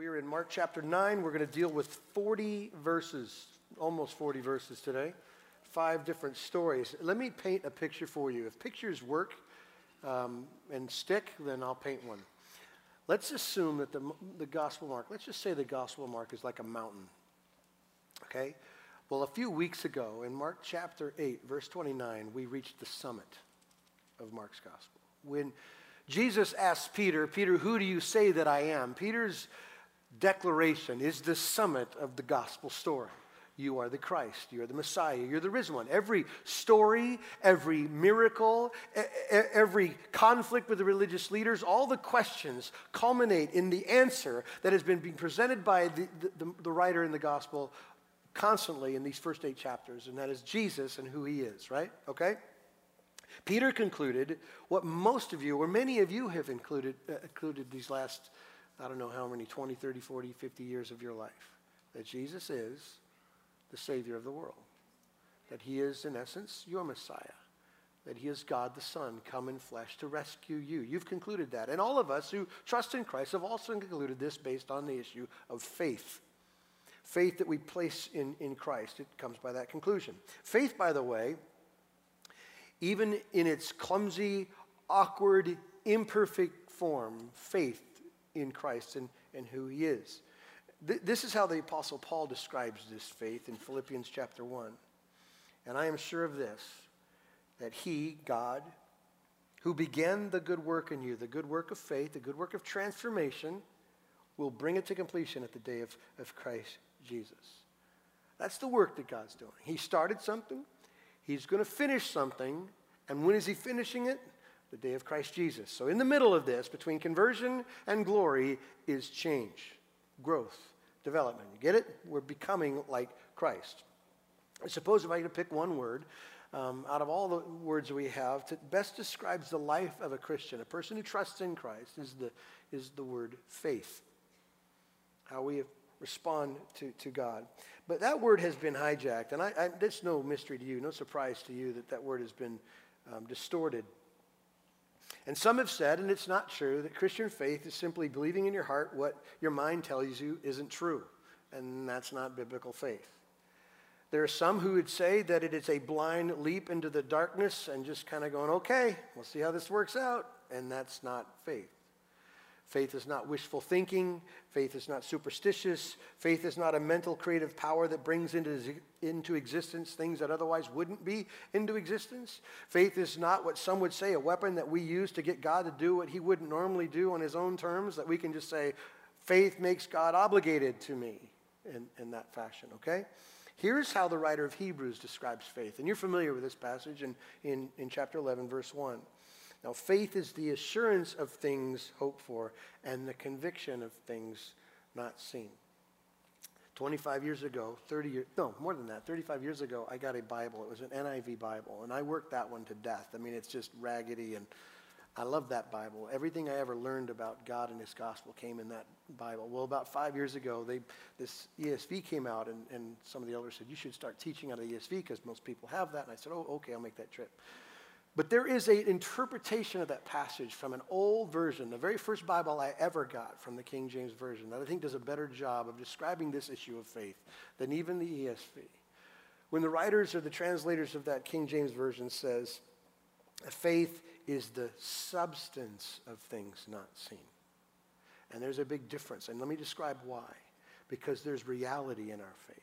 We are in Mark chapter 9. We're going to deal with 40 verses, almost 40 verses today, five different stories. Let me paint a picture for you. If pictures work um, and stick, then I'll paint one. Let's assume that the, the Gospel Mark, let's just say the Gospel Mark is like a mountain. Okay? Well, a few weeks ago in Mark chapter 8, verse 29, we reached the summit of Mark's Gospel. When Jesus asked Peter, Peter, who do you say that I am? Peter's declaration is the summit of the gospel story. You are the Christ. You are the Messiah. You're the risen one. Every story, every miracle, every conflict with the religious leaders, all the questions culminate in the answer that has been being presented by the, the, the writer in the gospel constantly in these first eight chapters, and that is Jesus and who he is, right? Okay? Peter concluded what most of you, or many of you, have included, uh, included these last I don't know how many 20, 30, 40, 50 years of your life that Jesus is the Savior of the world, that He is, in essence, your Messiah, that He is God the Son come in flesh to rescue you. You've concluded that. And all of us who trust in Christ have also concluded this based on the issue of faith. Faith that we place in, in Christ. It comes by that conclusion. Faith, by the way, even in its clumsy, awkward, imperfect form, faith in Christ and, and who he is. Th- this is how the Apostle Paul describes this faith in Philippians chapter 1. And I am sure of this that he, God, who began the good work in you, the good work of faith, the good work of transformation, will bring it to completion at the day of, of Christ Jesus. That's the work that God's doing. He started something, He's going to finish something, and when is He finishing it? The day of Christ Jesus. So, in the middle of this, between conversion and glory, is change, growth, development. You get it? We're becoming like Christ. I suppose if I could pick one word um, out of all the words we have that best describes the life of a Christian, a person who trusts in Christ, is the, is the word faith. How we respond to, to God. But that word has been hijacked, and I, I, it's no mystery to you, no surprise to you that that word has been um, distorted and some have said, and it's not true, that Christian faith is simply believing in your heart what your mind tells you isn't true. And that's not biblical faith. There are some who would say that it is a blind leap into the darkness and just kind of going, okay, we'll see how this works out. And that's not faith. Faith is not wishful thinking. Faith is not superstitious. Faith is not a mental creative power that brings into, into existence things that otherwise wouldn't be into existence. Faith is not what some would say a weapon that we use to get God to do what he wouldn't normally do on his own terms, that we can just say, faith makes God obligated to me in, in that fashion, okay? Here's how the writer of Hebrews describes faith. And you're familiar with this passage in, in, in chapter 11, verse 1. Now, faith is the assurance of things hoped for and the conviction of things not seen. 25 years ago, 30 years, no, more than that, 35 years ago, I got a Bible. It was an NIV Bible, and I worked that one to death. I mean, it's just raggedy, and I love that Bible. Everything I ever learned about God and His gospel came in that Bible. Well, about five years ago, they, this ESV came out, and, and some of the elders said, You should start teaching out of ESV because most people have that. And I said, Oh, okay, I'll make that trip. But there is an interpretation of that passage from an old version, the very first Bible I ever got from the King James Version, that I think does a better job of describing this issue of faith than even the ESV. When the writers or the translators of that King James Version says, faith is the substance of things not seen. And there's a big difference. And let me describe why. Because there's reality in our faith.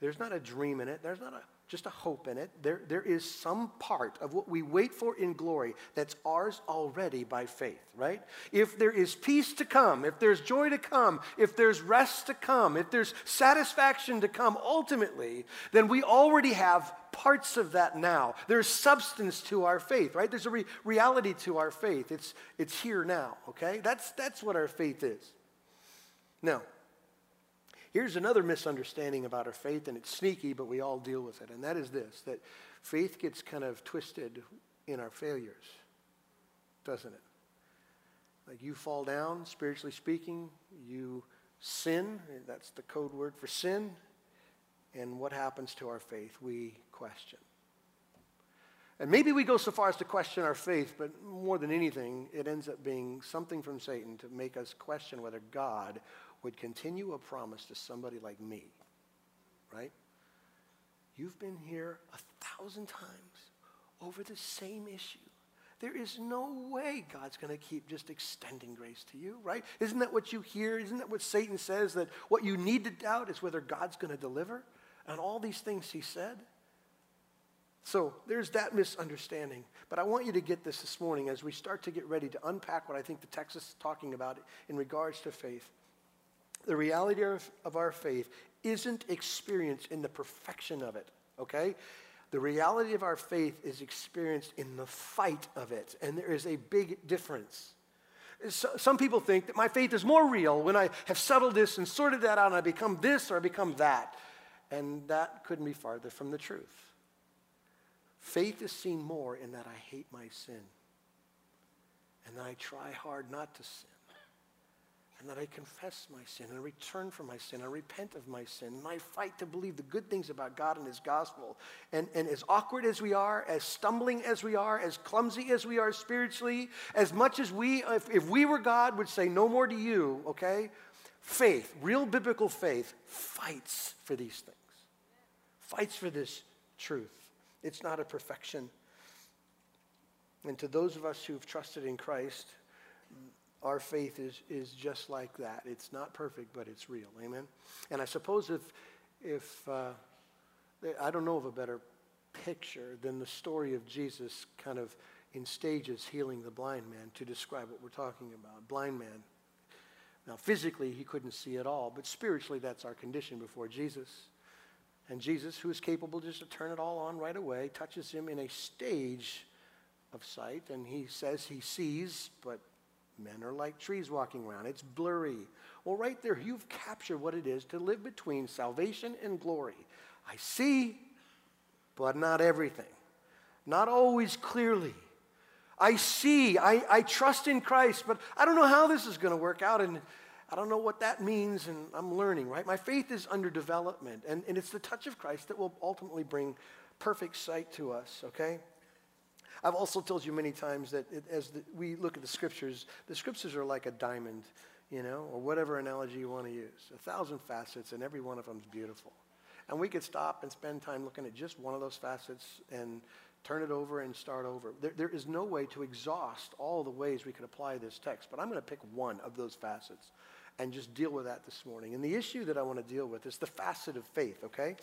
There's not a dream in it. There's not a just a hope in it. There, there is some part of what we wait for in glory that's ours already by faith, right? If there is peace to come, if there's joy to come, if there's rest to come, if there's satisfaction to come ultimately, then we already have parts of that now. There's substance to our faith, right? There's a re- reality to our faith. It's, it's here now, okay? That's, that's what our faith is. Now, Here's another misunderstanding about our faith, and it's sneaky, but we all deal with it, and that is this that faith gets kind of twisted in our failures, doesn't it? Like you fall down, spiritually speaking, you sin, that's the code word for sin, and what happens to our faith? We question. And maybe we go so far as to question our faith, but more than anything, it ends up being something from Satan to make us question whether God would continue a promise to somebody like me, right? You've been here a thousand times over the same issue. There is no way God's going to keep just extending grace to you, right? Isn't that what you hear? Isn't that what Satan says? That what you need to doubt is whether God's going to deliver? And all these things he said. So there's that misunderstanding. But I want you to get this this morning as we start to get ready to unpack what I think the text is talking about in regards to faith. The reality of, of our faith isn't experienced in the perfection of it, okay? The reality of our faith is experienced in the fight of it, and there is a big difference. So, some people think that my faith is more real when I have settled this and sorted that out and I become this or I become that. And that couldn't be farther from the truth. Faith is seen more in that I hate my sin and I try hard not to sin and that I confess my sin and return from my sin and repent of my sin and I fight to believe the good things about God and His gospel. And, and as awkward as we are, as stumbling as we are, as clumsy as we are spiritually, as much as we, if, if we were God, would say, No more to you, okay? Faith, real biblical faith, fights for these things, fights for this truth. It's not a perfection. And to those of us who've trusted in Christ, our faith is, is just like that. It's not perfect, but it's real. Amen? And I suppose if, if uh, I don't know of a better picture than the story of Jesus kind of in stages healing the blind man to describe what we're talking about. Blind man. Now, physically, he couldn't see at all, but spiritually, that's our condition before Jesus. And Jesus, who is capable just to turn it all on right away, touches him in a stage of sight, and he says he sees, but men are like trees walking around. It's blurry. Well, right there, you've captured what it is to live between salvation and glory. I see, but not everything, not always clearly. I see, I, I trust in Christ, but I don't know how this is going to work out. And I don't know what that means, and I'm learning, right? My faith is under development, and, and it's the touch of Christ that will ultimately bring perfect sight to us, okay? I've also told you many times that it, as the, we look at the scriptures, the scriptures are like a diamond, you know, or whatever analogy you want to use. A thousand facets, and every one of them is beautiful. And we could stop and spend time looking at just one of those facets and turn it over and start over. There, there is no way to exhaust all the ways we could apply this text, but I'm going to pick one of those facets and just deal with that this morning. And the issue that I want to deal with is the facet of faith, okay?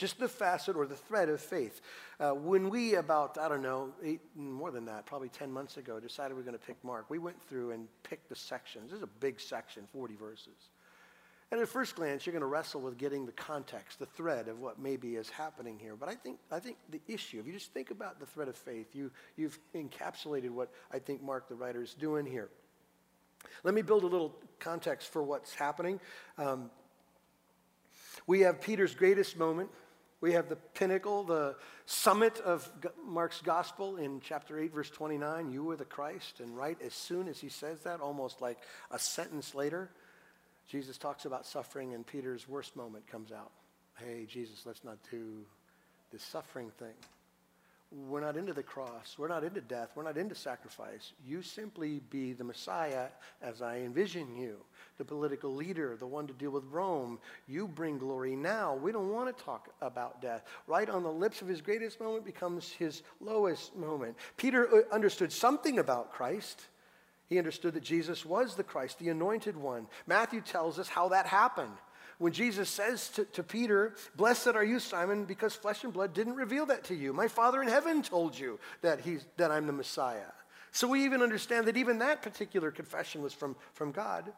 Just the facet or the thread of faith. Uh, when we, about, I don't know, eight, more than that, probably 10 months ago, decided we are going to pick Mark, we went through and picked the sections. This is a big section, 40 verses. And at first glance, you're going to wrestle with getting the context, the thread of what maybe is happening here. But I think, I think the issue, if you just think about the thread of faith, you, you've encapsulated what I think Mark, the writer, is doing here. Let me build a little context for what's happening. Um, we have Peter's greatest moment. We have the pinnacle, the summit of Mark's gospel in chapter 8, verse 29. You are the Christ. And right as soon as he says that, almost like a sentence later, Jesus talks about suffering, and Peter's worst moment comes out. Hey, Jesus, let's not do this suffering thing. We're not into the cross. We're not into death. We're not into sacrifice. You simply be the Messiah as I envision you, the political leader, the one to deal with Rome. You bring glory now. We don't want to talk about death. Right on the lips of his greatest moment becomes his lowest moment. Peter uh, understood something about Christ. He understood that Jesus was the Christ, the anointed one. Matthew tells us how that happened when Jesus says to, to Peter, Blessed are you, Simon, because flesh and blood didn't reveal that to you. My Father in heaven told you that, he's, that I'm the Messiah. So we even understand that even that particular confession was from, from God.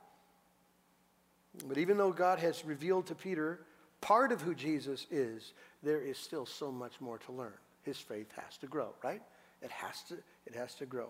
But even though God has revealed to Peter part of who Jesus is, there is still so much more to learn. His faith has to grow, right? It has to, it has to grow.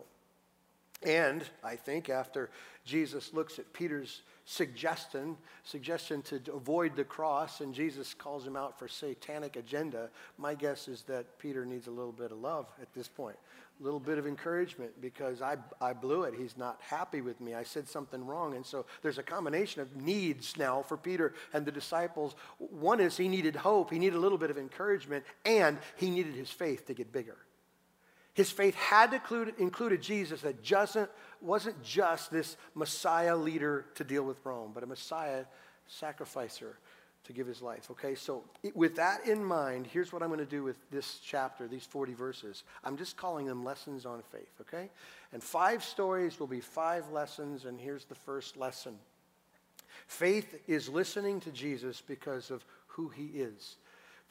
And I think after Jesus looks at Peter's suggestion, suggestion to avoid the cross, and Jesus calls him out for satanic agenda, my guess is that Peter needs a little bit of love at this point, a little bit of encouragement because I, I blew it. He's not happy with me. I said something wrong. And so there's a combination of needs now for Peter and the disciples. One is he needed hope, he needed a little bit of encouragement, and he needed his faith to get bigger. His faith had to include, include a Jesus that just, wasn't just this Messiah leader to deal with Rome, but a Messiah sacrificer to give his life. Okay, so with that in mind, here's what I'm going to do with this chapter, these 40 verses. I'm just calling them lessons on faith, okay? And five stories will be five lessons, and here's the first lesson Faith is listening to Jesus because of who he is.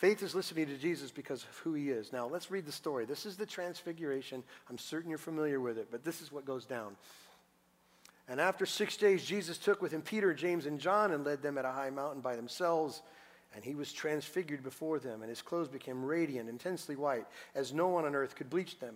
Faith is listening to Jesus because of who he is. Now, let's read the story. This is the transfiguration. I'm certain you're familiar with it, but this is what goes down. And after six days, Jesus took with him Peter, James, and John and led them at a high mountain by themselves. And he was transfigured before them, and his clothes became radiant, intensely white, as no one on earth could bleach them.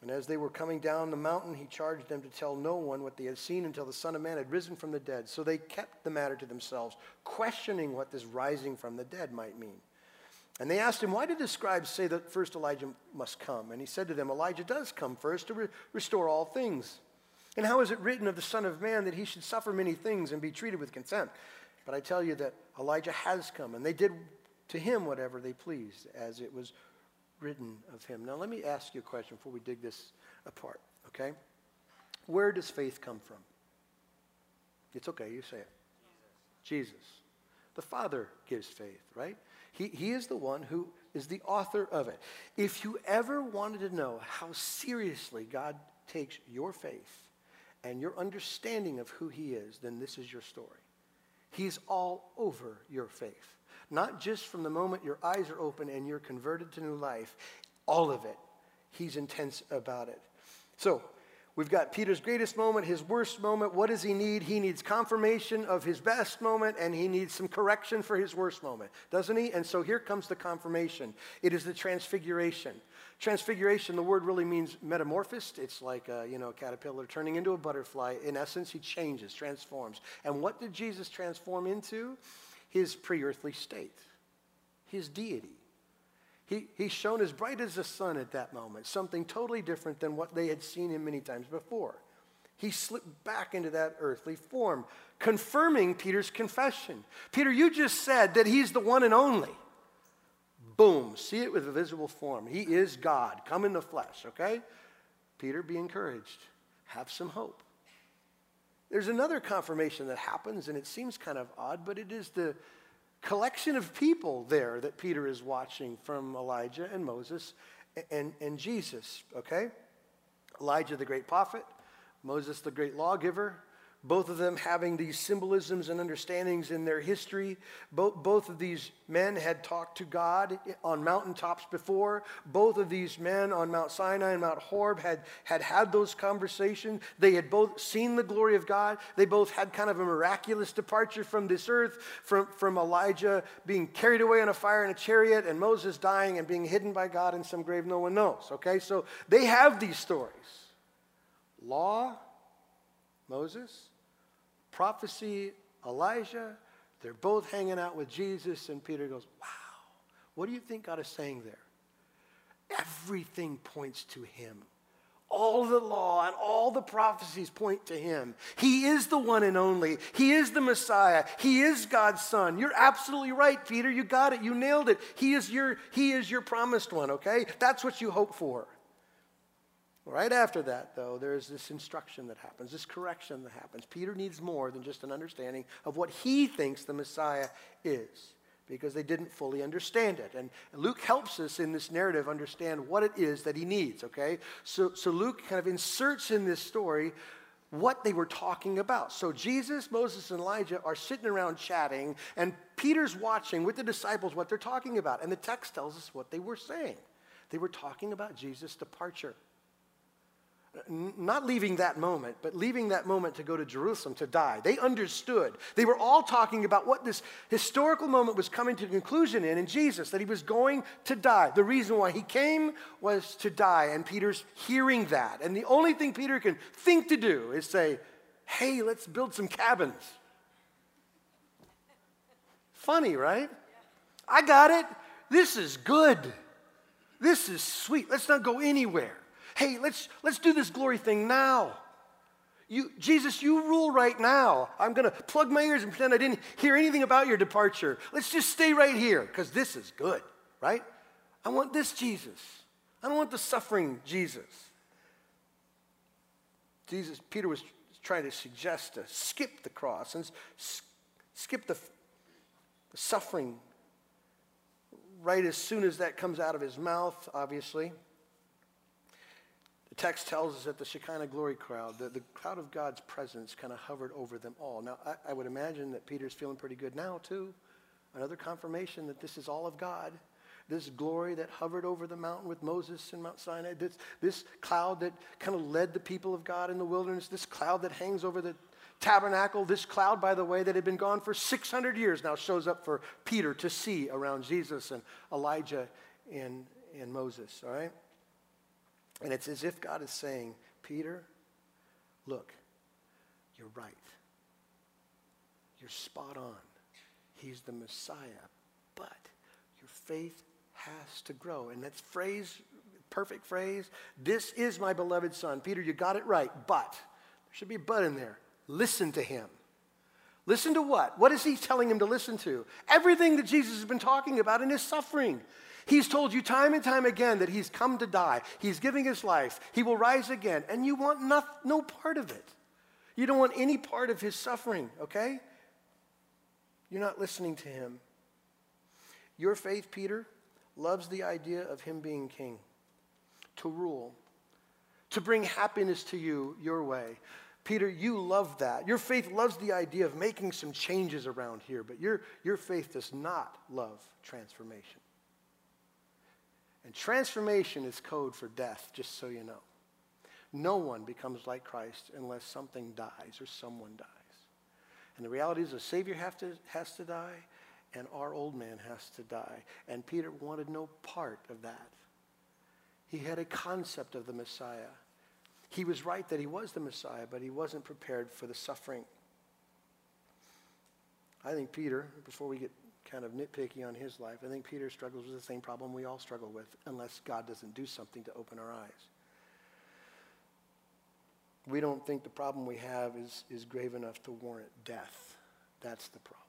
And as they were coming down the mountain, he charged them to tell no one what they had seen until the Son of Man had risen from the dead. So they kept the matter to themselves, questioning what this rising from the dead might mean. And they asked him, Why did the scribes say that first Elijah must come? And he said to them, Elijah does come first to re- restore all things. And how is it written of the Son of Man that he should suffer many things and be treated with contempt? But I tell you that Elijah has come, and they did to him whatever they pleased, as it was written of him. Now, let me ask you a question before we dig this apart, okay? Where does faith come from? It's okay, you say it. Jesus. Jesus. The Father gives faith, right? He, he is the one who is the author of it. If you ever wanted to know how seriously God takes your faith and your understanding of who He is, then this is your story. He's all over your faith not just from the moment your eyes are open and you're converted to new life, all of it. He's intense about it. So, we've got Peter's greatest moment, his worst moment. What does he need? He needs confirmation of his best moment, and he needs some correction for his worst moment, doesn't he? And so here comes the confirmation it is the transfiguration. Transfiguration, the word really means metamorphosed. It's like a, you know, a caterpillar turning into a butterfly. In essence, he changes, transforms. And what did Jesus transform into? His pre earthly state, his deity. He, he's shown as bright as the sun at that moment, something totally different than what they had seen him many times before. He slipped back into that earthly form, confirming Peter's confession. Peter, you just said that he's the one and only. Boom, see it with a visible form. He is God, come in the flesh, okay? Peter, be encouraged. Have some hope. There's another confirmation that happens, and it seems kind of odd, but it is the collection of people there that Peter is watching from Elijah and Moses and, and Jesus, okay? Elijah, the great prophet, Moses, the great lawgiver, both of them having these symbolisms and understandings in their history. Both, both of these men had talked to God on mountaintops before. Both of these men on Mount Sinai and Mount Horeb had, had had those conversations. They had both seen the glory of God. They both had kind of a miraculous departure from this earth, from, from Elijah being carried away on a fire in a chariot and Moses dying and being hidden by God in some grave no one knows. Okay, so they have these stories. Law, Moses, prophecy, Elijah, they're both hanging out with Jesus, and Peter goes, Wow, what do you think God is saying there? Everything points to him. All the law and all the prophecies point to him. He is the one and only. He is the Messiah. He is God's son. You're absolutely right, Peter. You got it. You nailed it. He is your, he is your promised one, okay? That's what you hope for. Right after that, though, there's this instruction that happens, this correction that happens. Peter needs more than just an understanding of what he thinks the Messiah is because they didn't fully understand it. And Luke helps us in this narrative understand what it is that he needs, okay? So, so Luke kind of inserts in this story what they were talking about. So Jesus, Moses, and Elijah are sitting around chatting, and Peter's watching with the disciples what they're talking about. And the text tells us what they were saying. They were talking about Jesus' departure not leaving that moment, but leaving that moment to go to Jerusalem to die. They understood. They were all talking about what this historical moment was coming to conclusion in in Jesus, that he was going to die. The reason why he came was to die, and Peter's hearing that. And the only thing Peter can think to do is say, hey, let's build some cabins. Funny, right? I got it. This is good. This is sweet. Let's not go anywhere hey, let's, let's do this glory thing now. You, Jesus, you rule right now. I'm going to plug my ears and pretend I didn't hear anything about your departure. Let's just stay right here because this is good, right? I want this Jesus. I don't want the suffering Jesus. Jesus, Peter was trying to suggest to skip the cross and skip the, the suffering right as soon as that comes out of his mouth, obviously text tells us that the Shekinah glory crowd, the, the cloud of God's presence, kind of hovered over them all. Now, I, I would imagine that Peter's feeling pretty good now, too. Another confirmation that this is all of God. This glory that hovered over the mountain with Moses in Mount Sinai, this, this cloud that kind of led the people of God in the wilderness, this cloud that hangs over the tabernacle, this cloud, by the way, that had been gone for 600 years now shows up for Peter to see around Jesus and Elijah and, and Moses, all right? And it's as if God is saying, Peter, look, you're right. You're spot on. He's the Messiah. But your faith has to grow. And that's phrase, perfect phrase. This is my beloved son. Peter, you got it right. But, there should be a but in there. Listen to him. Listen to what? What is he telling him to listen to? Everything that Jesus has been talking about in his suffering. He's told you time and time again that he's come to die. He's giving his life. He will rise again. And you want no, no part of it. You don't want any part of his suffering, okay? You're not listening to him. Your faith, Peter, loves the idea of him being king, to rule, to bring happiness to you your way. Peter, you love that. Your faith loves the idea of making some changes around here, but your, your faith does not love transformation. And transformation is code for death, just so you know. No one becomes like Christ unless something dies or someone dies. And the reality is the Savior to, has to die and our old man has to die. And Peter wanted no part of that. He had a concept of the Messiah. He was right that he was the Messiah, but he wasn't prepared for the suffering. I think Peter, before we get kind of nitpicky on his life. I think Peter struggles with the same problem we all struggle with unless God doesn't do something to open our eyes. We don't think the problem we have is, is grave enough to warrant death. That's the problem.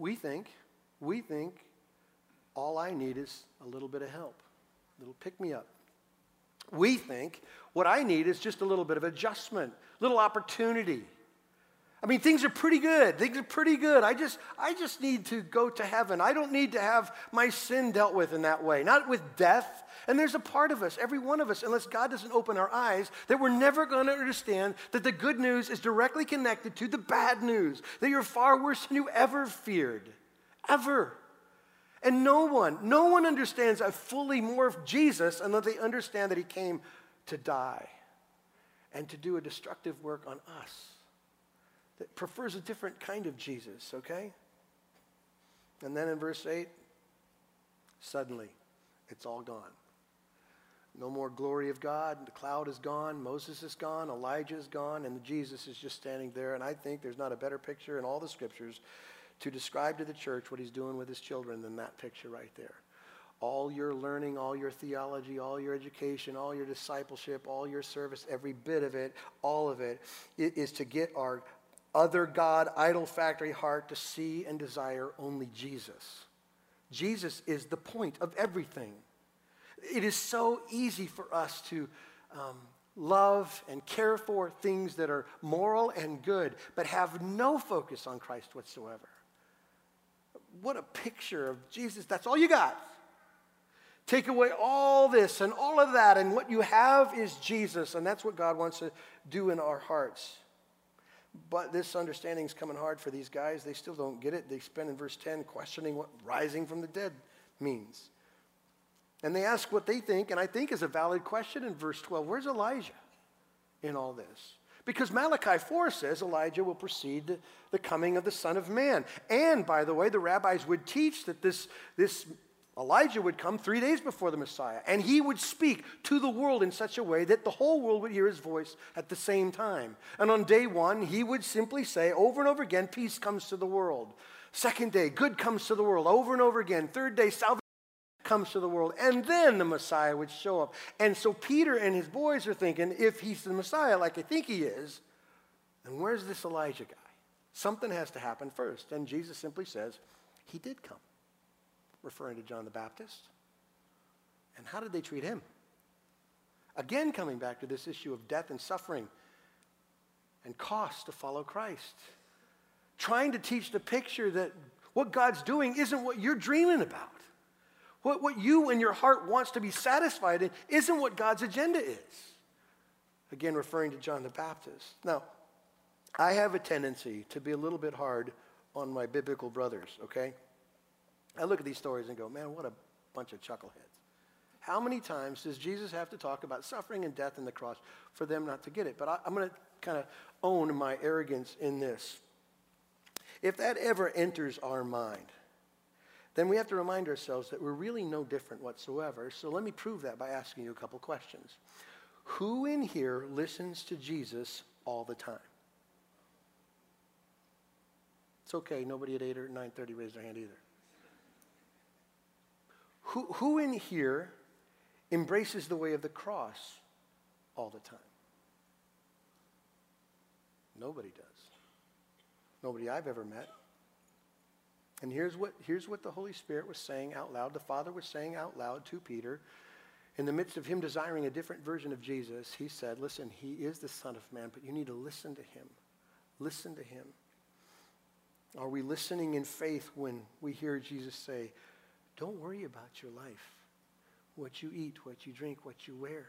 We think, we think all I need is a little bit of help, a little pick me up. We think what I need is just a little bit of adjustment, little opportunity. I mean, things are pretty good. Things are pretty good. I just, I just need to go to heaven. I don't need to have my sin dealt with in that way, not with death. And there's a part of us, every one of us, unless God doesn't open our eyes, that we're never going to understand that the good news is directly connected to the bad news, that you're far worse than you ever feared. Ever. And no one, no one understands a fully of Jesus unless they understand that he came to die and to do a destructive work on us that prefers a different kind of Jesus, okay? And then in verse 8, suddenly it's all gone. No more glory of God. The cloud is gone. Moses is gone. Elijah is gone. And Jesus is just standing there. And I think there's not a better picture in all the scriptures to describe to the church what he's doing with his children than that picture right there. All your learning, all your theology, all your education, all your discipleship, all your service, every bit of it, all of it, it is to get our other God, idol factory heart to see and desire only Jesus. Jesus is the point of everything. It is so easy for us to um, love and care for things that are moral and good, but have no focus on Christ whatsoever. What a picture of Jesus. That's all you got. Take away all this and all of that, and what you have is Jesus. And that's what God wants to do in our hearts. But this understanding is coming hard for these guys. They still don't get it. They spend in verse 10 questioning what rising from the dead means. And they ask what they think, and I think is a valid question in verse 12 Where's Elijah in all this? Because Malachi 4 says Elijah will precede the coming of the Son of Man. And by the way, the rabbis would teach that this, this Elijah would come three days before the Messiah, and he would speak to the world in such a way that the whole world would hear his voice at the same time. And on day one, he would simply say over and over again, Peace comes to the world. Second day, good comes to the world over and over again. Third day, salvation comes to the world. And then the Messiah would show up. And so Peter and his boys are thinking, if he's the Messiah, like I think he is, then where's this Elijah guy? Something has to happen first. And Jesus simply says, He did come referring to John the Baptist. And how did they treat him? Again, coming back to this issue of death and suffering and cost to follow Christ. Trying to teach the picture that what God's doing isn't what you're dreaming about. What, what you and your heart wants to be satisfied in isn't what God's agenda is. Again, referring to John the Baptist. Now, I have a tendency to be a little bit hard on my biblical brothers, okay? I look at these stories and go, man, what a bunch of chuckleheads. How many times does Jesus have to talk about suffering and death and the cross for them not to get it? But I, am going to kind of own my arrogance in this. If that ever enters our mind, then we have to remind ourselves that we're really no different whatsoever. So let me prove that by asking you a couple questions. Who in here listens to Jesus all the time? It's okay. Nobody at 8 or 9.30 raised their hand either. Who, who in here embraces the way of the cross all the time? Nobody does. Nobody I've ever met. And here's what, here's what the Holy Spirit was saying out loud. The Father was saying out loud to Peter. In the midst of him desiring a different version of Jesus, he said, Listen, he is the Son of Man, but you need to listen to him. Listen to him. Are we listening in faith when we hear Jesus say, don't worry about your life, what you eat, what you drink, what you wear,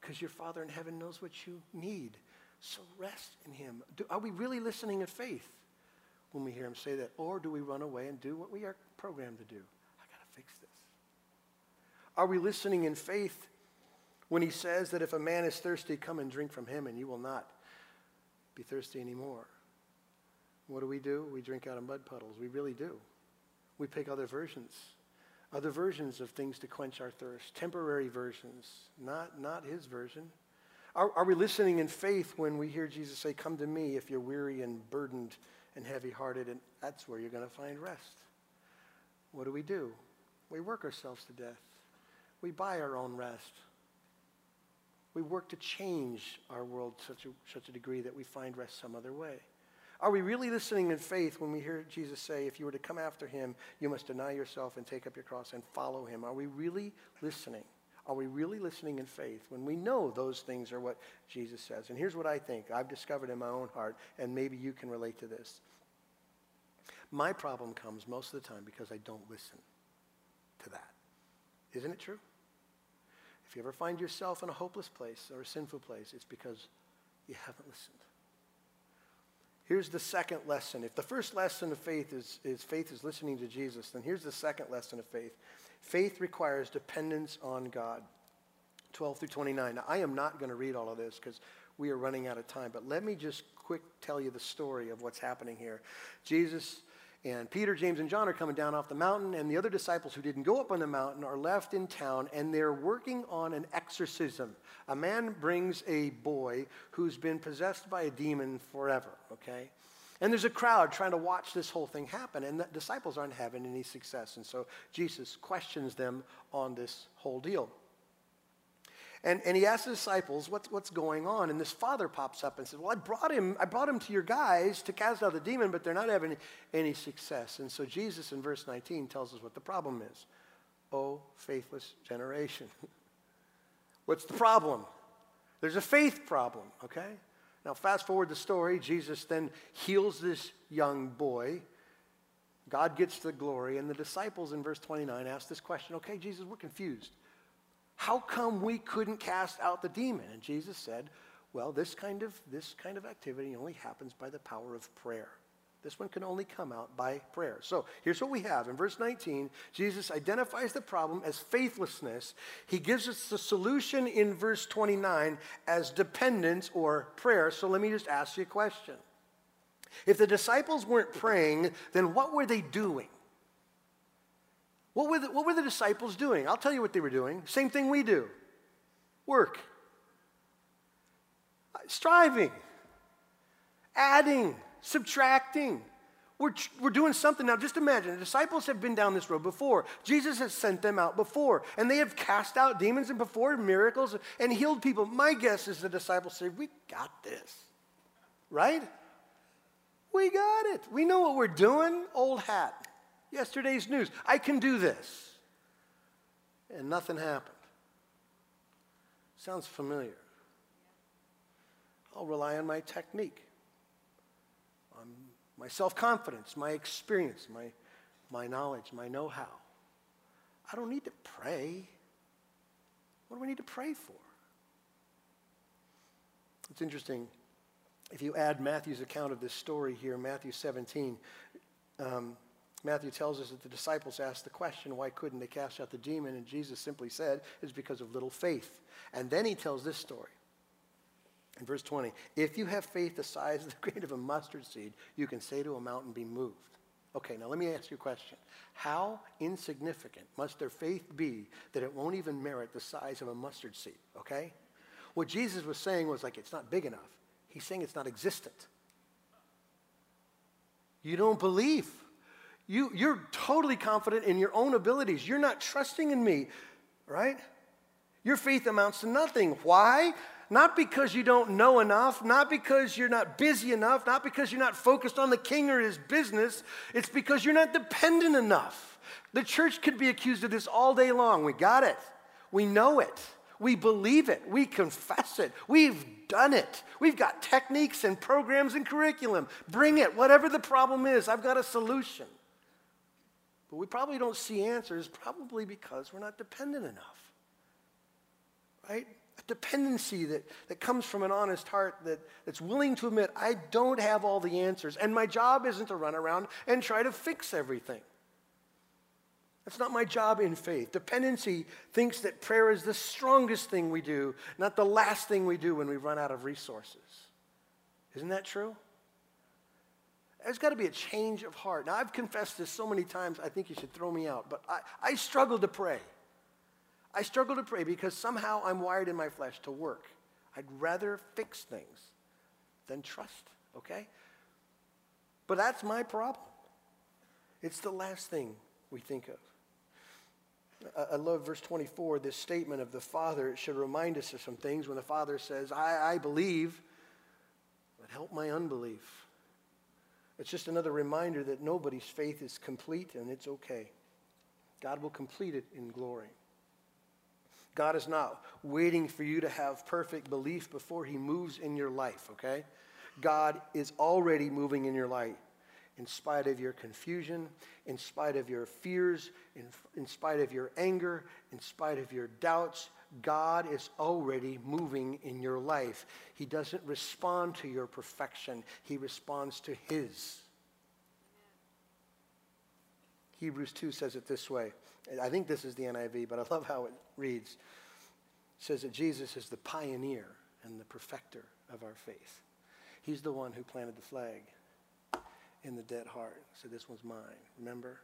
because your Father in heaven knows what you need. So rest in Him. Do, are we really listening in faith when we hear Him say that? Or do we run away and do what we are programmed to do? I got to fix this. Are we listening in faith when He says that if a man is thirsty, come and drink from Him and you will not be thirsty anymore? What do we do? We drink out of mud puddles. We really do. We pick other versions other versions of things to quench our thirst, temporary versions, not, not his version. Are, are we listening in faith when we hear Jesus say, Come to me if you're weary and burdened and heavy hearted, and that's where you're going to find rest? What do we do? We work ourselves to death. We buy our own rest. We work to change our world to such a, such a degree that we find rest some other way. Are we really listening in faith when we hear Jesus say, if you were to come after him, you must deny yourself and take up your cross and follow him? Are we really listening? Are we really listening in faith when we know those things are what Jesus says? And here's what I think I've discovered in my own heart, and maybe you can relate to this. My problem comes most of the time because I don't listen to that. Isn't it true? If you ever find yourself in a hopeless place or a sinful place, it's because you haven't listened. Here's the second lesson. If the first lesson of faith is, is faith is listening to Jesus, then here's the second lesson of faith. Faith requires dependence on God. 12 through 29. Now, I am not going to read all of this because we are running out of time, but let me just quick tell you the story of what's happening here. Jesus and Peter, James, and John are coming down off the mountain, and the other disciples who didn't go up on the mountain are left in town, and they're working on an exorcism. A man brings a boy who's been possessed by a demon forever, okay? And there's a crowd trying to watch this whole thing happen, and the disciples aren't having any success. And so Jesus questions them on this whole deal. And, and he asks the disciples, what's, what's going on? And this father pops up and says, Well, I brought him, I brought him to your guys to cast out the demon, but they're not having any success. And so Jesus in verse 19 tells us what the problem is. Oh, faithless generation. what's the problem? There's a faith problem, okay? Now, fast forward the story. Jesus then heals this young boy God gets the glory, and the disciples in verse 29 ask this question Okay, Jesus, we're confused. How come we couldn't cast out the demon? And Jesus said, Well, this kind of, this kind of activity only happens by the power of prayer. This one can only come out by prayer. So here's what we have. In verse 19, Jesus identifies the problem as faithlessness. He gives us the solution in verse 29 as dependence or prayer. So let me just ask you a question. If the disciples weren't praying, then what were they doing? What were, the, what were the disciples doing? I'll tell you what they were doing. Same thing we do work, uh, striving, adding, subtracting. We're, we're doing something. Now, just imagine the disciples have been down this road before. Jesus has sent them out before, and they have cast out demons and performed miracles and healed people. My guess is the disciples say, We got this, right? We got it. We know what we're doing. Old hat. Yesterday's news. I can do this. And nothing happened. Sounds familiar. I'll rely on my technique, on my self confidence, my experience, my, my knowledge, my know how. I don't need to pray. What do we need to pray for? It's interesting if you add Matthew's account of this story here, Matthew 17, um, Matthew tells us that the disciples asked the question, why couldn't they cast out the demon? And Jesus simply said, it's because of little faith. And then he tells this story. In verse 20, if you have faith the size of the grain of a mustard seed, you can say to a mountain, be moved. Okay, now let me ask you a question. How insignificant must their faith be that it won't even merit the size of a mustard seed? Okay? What Jesus was saying was like, it's not big enough. He's saying it's not existent. You don't believe. You, you're totally confident in your own abilities. You're not trusting in me, right? Your faith amounts to nothing. Why? Not because you don't know enough, not because you're not busy enough, not because you're not focused on the king or his business. It's because you're not dependent enough. The church could be accused of this all day long. We got it. We know it. We believe it. We confess it. We've done it. We've got techniques and programs and curriculum. Bring it. Whatever the problem is, I've got a solution. But we probably don't see answers, probably because we're not dependent enough. Right? A dependency that, that comes from an honest heart that, that's willing to admit, I don't have all the answers, and my job isn't to run around and try to fix everything. That's not my job in faith. Dependency thinks that prayer is the strongest thing we do, not the last thing we do when we run out of resources. Isn't that true? There's got to be a change of heart. Now, I've confessed this so many times, I think you should throw me out, but I, I struggle to pray. I struggle to pray because somehow I'm wired in my flesh to work. I'd rather fix things than trust, okay? But that's my problem. It's the last thing we think of. I love verse 24, this statement of the Father. It should remind us of some things when the Father says, I, I believe, but help my unbelief. It's just another reminder that nobody's faith is complete and it's okay. God will complete it in glory. God is not waiting for you to have perfect belief before He moves in your life, okay? God is already moving in your life in spite of your confusion, in spite of your fears, in, in spite of your anger, in spite of your doubts, God is already moving in your life. He doesn't respond to your perfection, He responds to His. Hebrews 2 says it this way. I think this is the NIV, but I love how it reads. It says that Jesus is the pioneer and the perfecter of our faith. He's the one who planted the flag in the dead heart. So this one's mine, remember?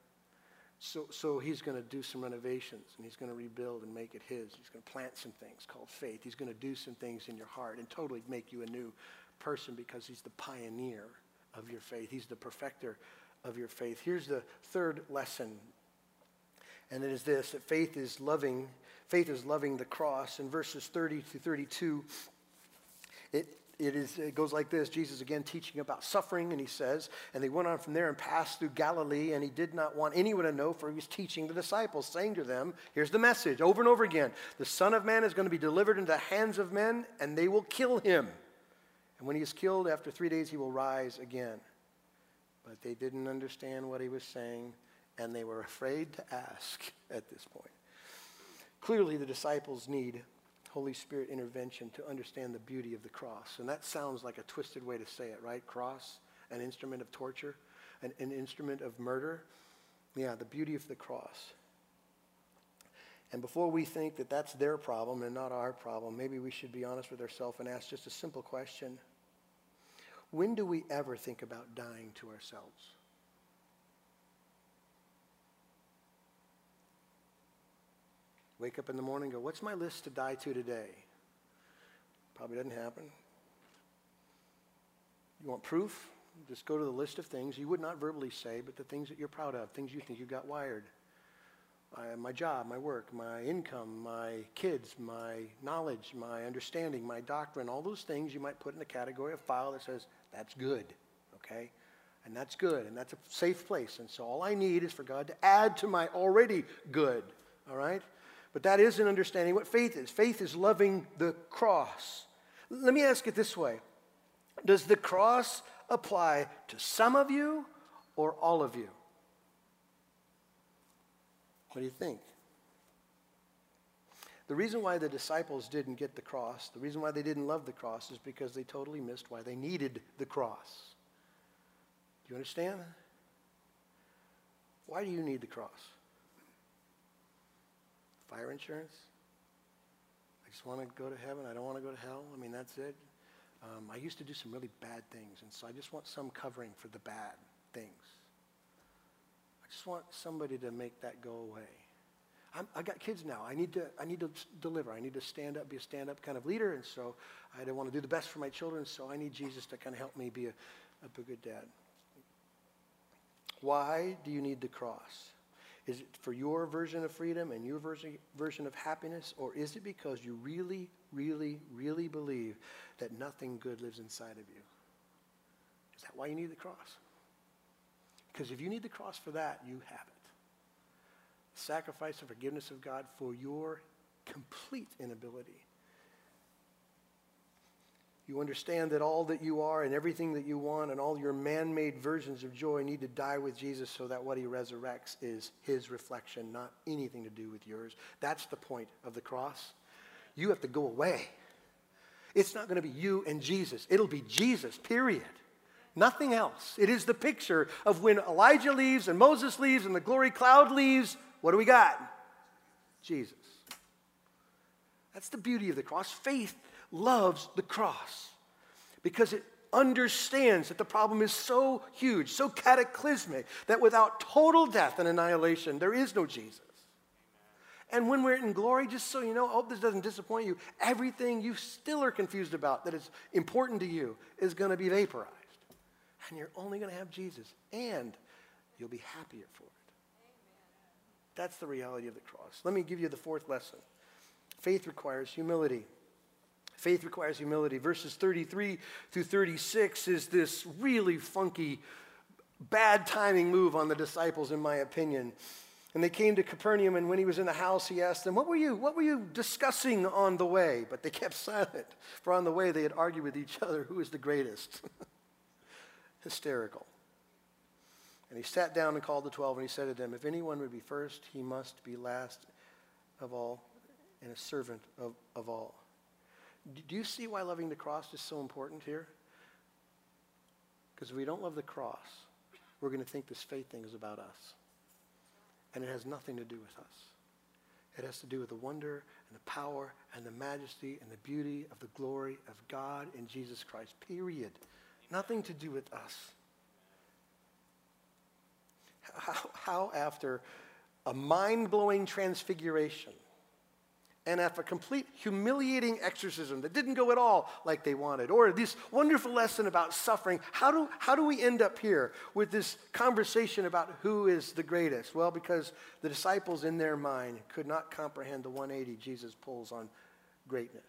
So, so he's going to do some renovations and he's going to rebuild and make it his. He's going to plant some things called faith. He's going to do some things in your heart and totally make you a new person because he's the pioneer of your faith. He's the perfecter of your faith. Here's the third lesson. And it is this that faith is loving, faith is loving the cross. In verses 30 to 32, it it, is, it goes like this Jesus again teaching about suffering, and he says, And they went on from there and passed through Galilee, and he did not want anyone to know, for he was teaching the disciples, saying to them, Here's the message over and over again The Son of Man is going to be delivered into the hands of men, and they will kill him. And when he is killed, after three days, he will rise again. but they didn't understand what he was saying, and they were afraid to ask at this point. Clearly, the disciples need Holy Spirit intervention to understand the beauty of the cross. And that sounds like a twisted way to say it, right? Cross, an instrument of torture, an, an instrument of murder. Yeah, the beauty of the cross. And before we think that that's their problem and not our problem, maybe we should be honest with ourselves and ask just a simple question When do we ever think about dying to ourselves? Wake up in the morning go, What's my list to die to today? Probably doesn't happen. You want proof? Just go to the list of things you would not verbally say, but the things that you're proud of, things you think you got wired. Uh, my job, my work, my income, my kids, my knowledge, my understanding, my doctrine, all those things you might put in a category of file that says, that's good, okay? And that's good, and that's a safe place. And so all I need is for God to add to my already good, all right? But that isn't understanding what faith is. Faith is loving the cross. Let me ask it this way Does the cross apply to some of you or all of you? What do you think? The reason why the disciples didn't get the cross, the reason why they didn't love the cross, is because they totally missed why they needed the cross. Do you understand? Why do you need the cross? Fire insurance? I just want to go to heaven. I don't want to go to hell. I mean, that's it. Um, I used to do some really bad things, and so I just want some covering for the bad things. I just want somebody to make that go away. I'm, I got kids now. I need to. I need to deliver. I need to stand up, be a stand-up kind of leader, and so I don't want to do the best for my children. So I need Jesus to kind of help me be a, a good dad. Why do you need the cross? Is it for your version of freedom and your version, version of happiness? Or is it because you really, really, really believe that nothing good lives inside of you? Is that why you need the cross? Because if you need the cross for that, you have it. Sacrifice and forgiveness of God for your complete inability you understand that all that you are and everything that you want and all your man made versions of joy need to die with Jesus so that what he resurrects is his reflection, not anything to do with yours. That's the point of the cross. You have to go away. It's not going to be you and Jesus, it'll be Jesus, period. Nothing else. It is the picture of when Elijah leaves and Moses leaves and the glory cloud leaves. What do we got? Jesus. That's the beauty of the cross. Faith loves the cross because it understands that the problem is so huge, so cataclysmic, that without total death and annihilation, there is no Jesus. And when we're in glory, just so you know, I hope this doesn't disappoint you, everything you still are confused about that is important to you is going to be vaporized. And you're only going to have Jesus, and you'll be happier for it. That's the reality of the cross. Let me give you the fourth lesson faith requires humility. Faith requires humility. Verses 33 through 36 is this really funky, bad timing move on the disciples, in my opinion. And they came to Capernaum, and when he was in the house, he asked them, What were you, what were you discussing on the way? But they kept silent, for on the way they had argued with each other who is the greatest. Hysterical. And he sat down and called the twelve, and he said to them, If anyone would be first, he must be last of all and a servant of, of all. Do you see why loving the cross is so important here? Because if we don't love the cross, we're going to think this faith thing is about us. And it has nothing to do with us. It has to do with the wonder and the power and the majesty and the beauty of the glory of God in Jesus Christ, period. Nothing to do with us. How, how after a mind blowing transfiguration, and after a complete humiliating exorcism that didn't go at all like they wanted, or this wonderful lesson about suffering, how do, how do we end up here with this conversation about who is the greatest? Well, because the disciples in their mind could not comprehend the 180 Jesus pulls on greatness.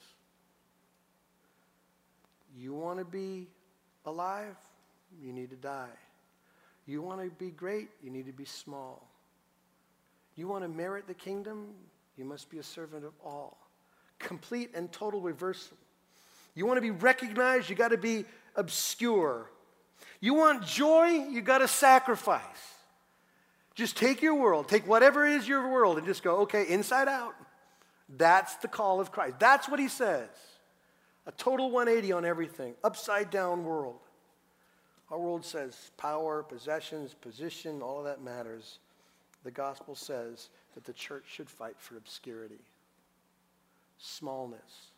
You want to be alive? You need to die. You want to be great? You need to be small. You want to merit the kingdom? You must be a servant of all. Complete and total reversal. You want to be recognized, you got to be obscure. You want joy? You got to sacrifice. Just take your world, take whatever is your world, and just go, okay, inside out. That's the call of Christ. That's what he says. A total 180 on everything, upside down world. Our world says power, possessions, position, all of that matters. The gospel says that the church should fight for obscurity, smallness,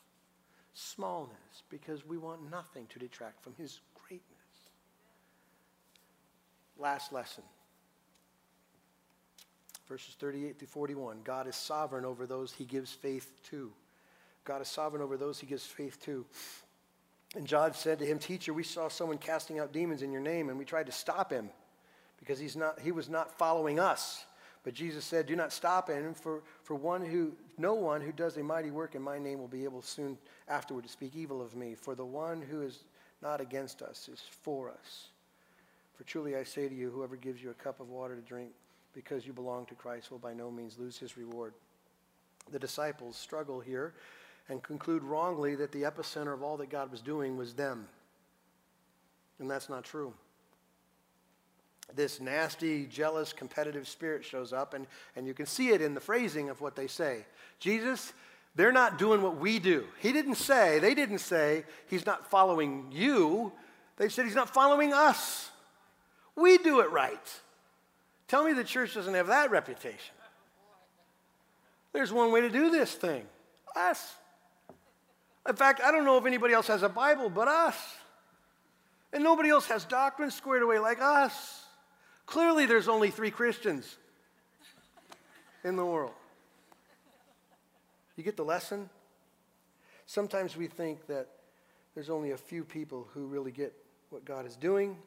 smallness, because we want nothing to detract from his greatness. Last lesson. Verses 38 through 41. God is sovereign over those he gives faith to. God is sovereign over those he gives faith to. And John said to him, Teacher, we saw someone casting out demons in your name, and we tried to stop him because he's not, he was not following us. But Jesus said, Do not stop him, for, for one who, no one who does a mighty work in my name will be able soon afterward to speak evil of me. For the one who is not against us is for us. For truly I say to you, whoever gives you a cup of water to drink because you belong to Christ will by no means lose his reward. The disciples struggle here and conclude wrongly that the epicenter of all that God was doing was them. And that's not true. This nasty, jealous, competitive spirit shows up, and, and you can see it in the phrasing of what they say. Jesus, they're not doing what we do. He didn't say, they didn't say, he's not following you. They said he's not following us. We do it right. Tell me the church doesn't have that reputation. There's one way to do this thing us. In fact, I don't know if anybody else has a Bible but us. And nobody else has doctrine squared away like us. Clearly, there's only three Christians in the world. You get the lesson? Sometimes we think that there's only a few people who really get what God is doing,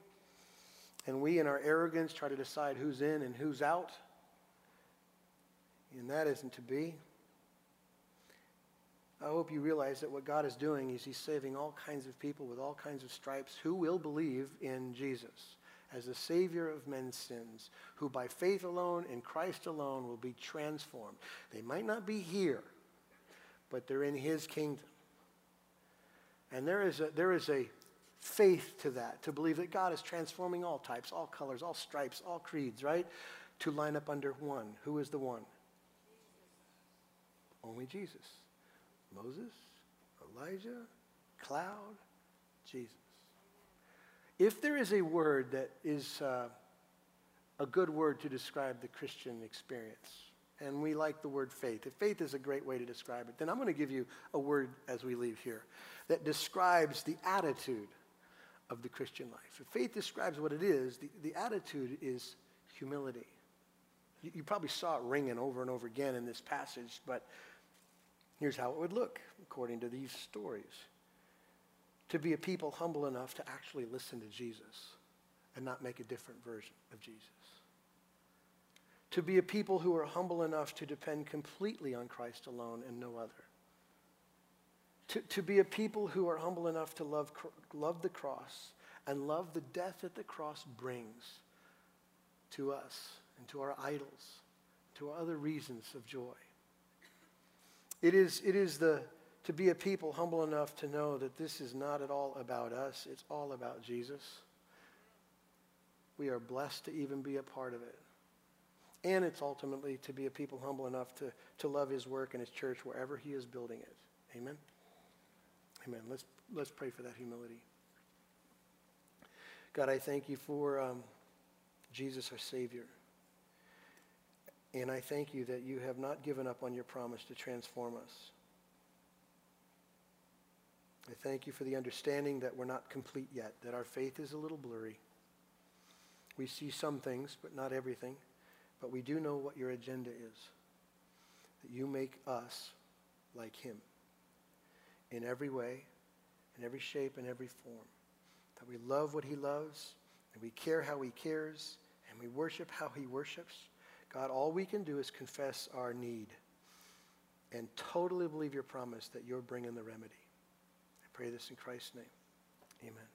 and we, in our arrogance, try to decide who's in and who's out. And that isn't to be. I hope you realize that what God is doing is He's saving all kinds of people with all kinds of stripes who will believe in Jesus as the Savior of men's sins, who by faith alone in Christ alone will be transformed. They might not be here, but they're in His kingdom. And there is a, there is a faith to that, to believe that God is transforming all types, all colors, all stripes, all creeds, right? To line up under one. Who is the one? Only Jesus. Moses, Elijah, cloud, Jesus. If there is a word that is uh, a good word to describe the Christian experience, and we like the word faith, if faith is a great way to describe it, then I'm going to give you a word as we leave here that describes the attitude of the Christian life. If faith describes what it is, the, the attitude is humility. You, you probably saw it ringing over and over again in this passage, but Here's how it would look according to these stories to be a people humble enough to actually listen to Jesus and not make a different version of Jesus. To be a people who are humble enough to depend completely on Christ alone and no other. To, to be a people who are humble enough to love, love the cross and love the death that the cross brings to us and to our idols, to our other reasons of joy. It is, it is the, to be a people humble enough to know that this is not at all about us, it's all about Jesus. We are blessed to even be a part of it. And it's ultimately to be a people humble enough to, to love his work and his church wherever he is building it. Amen? Amen. Let's, let's pray for that humility. God, I thank you for um, Jesus, our Savior. And I thank you that you have not given up on your promise to transform us. I thank you for the understanding that we're not complete yet, that our faith is a little blurry. We see some things, but not everything. But we do know what your agenda is that you make us like him in every way, in every shape, in every form. That we love what he loves, and we care how he cares, and we worship how he worships God, all we can do is confess our need and totally believe your promise that you're bringing the remedy. Pray this in Christ's name. Amen.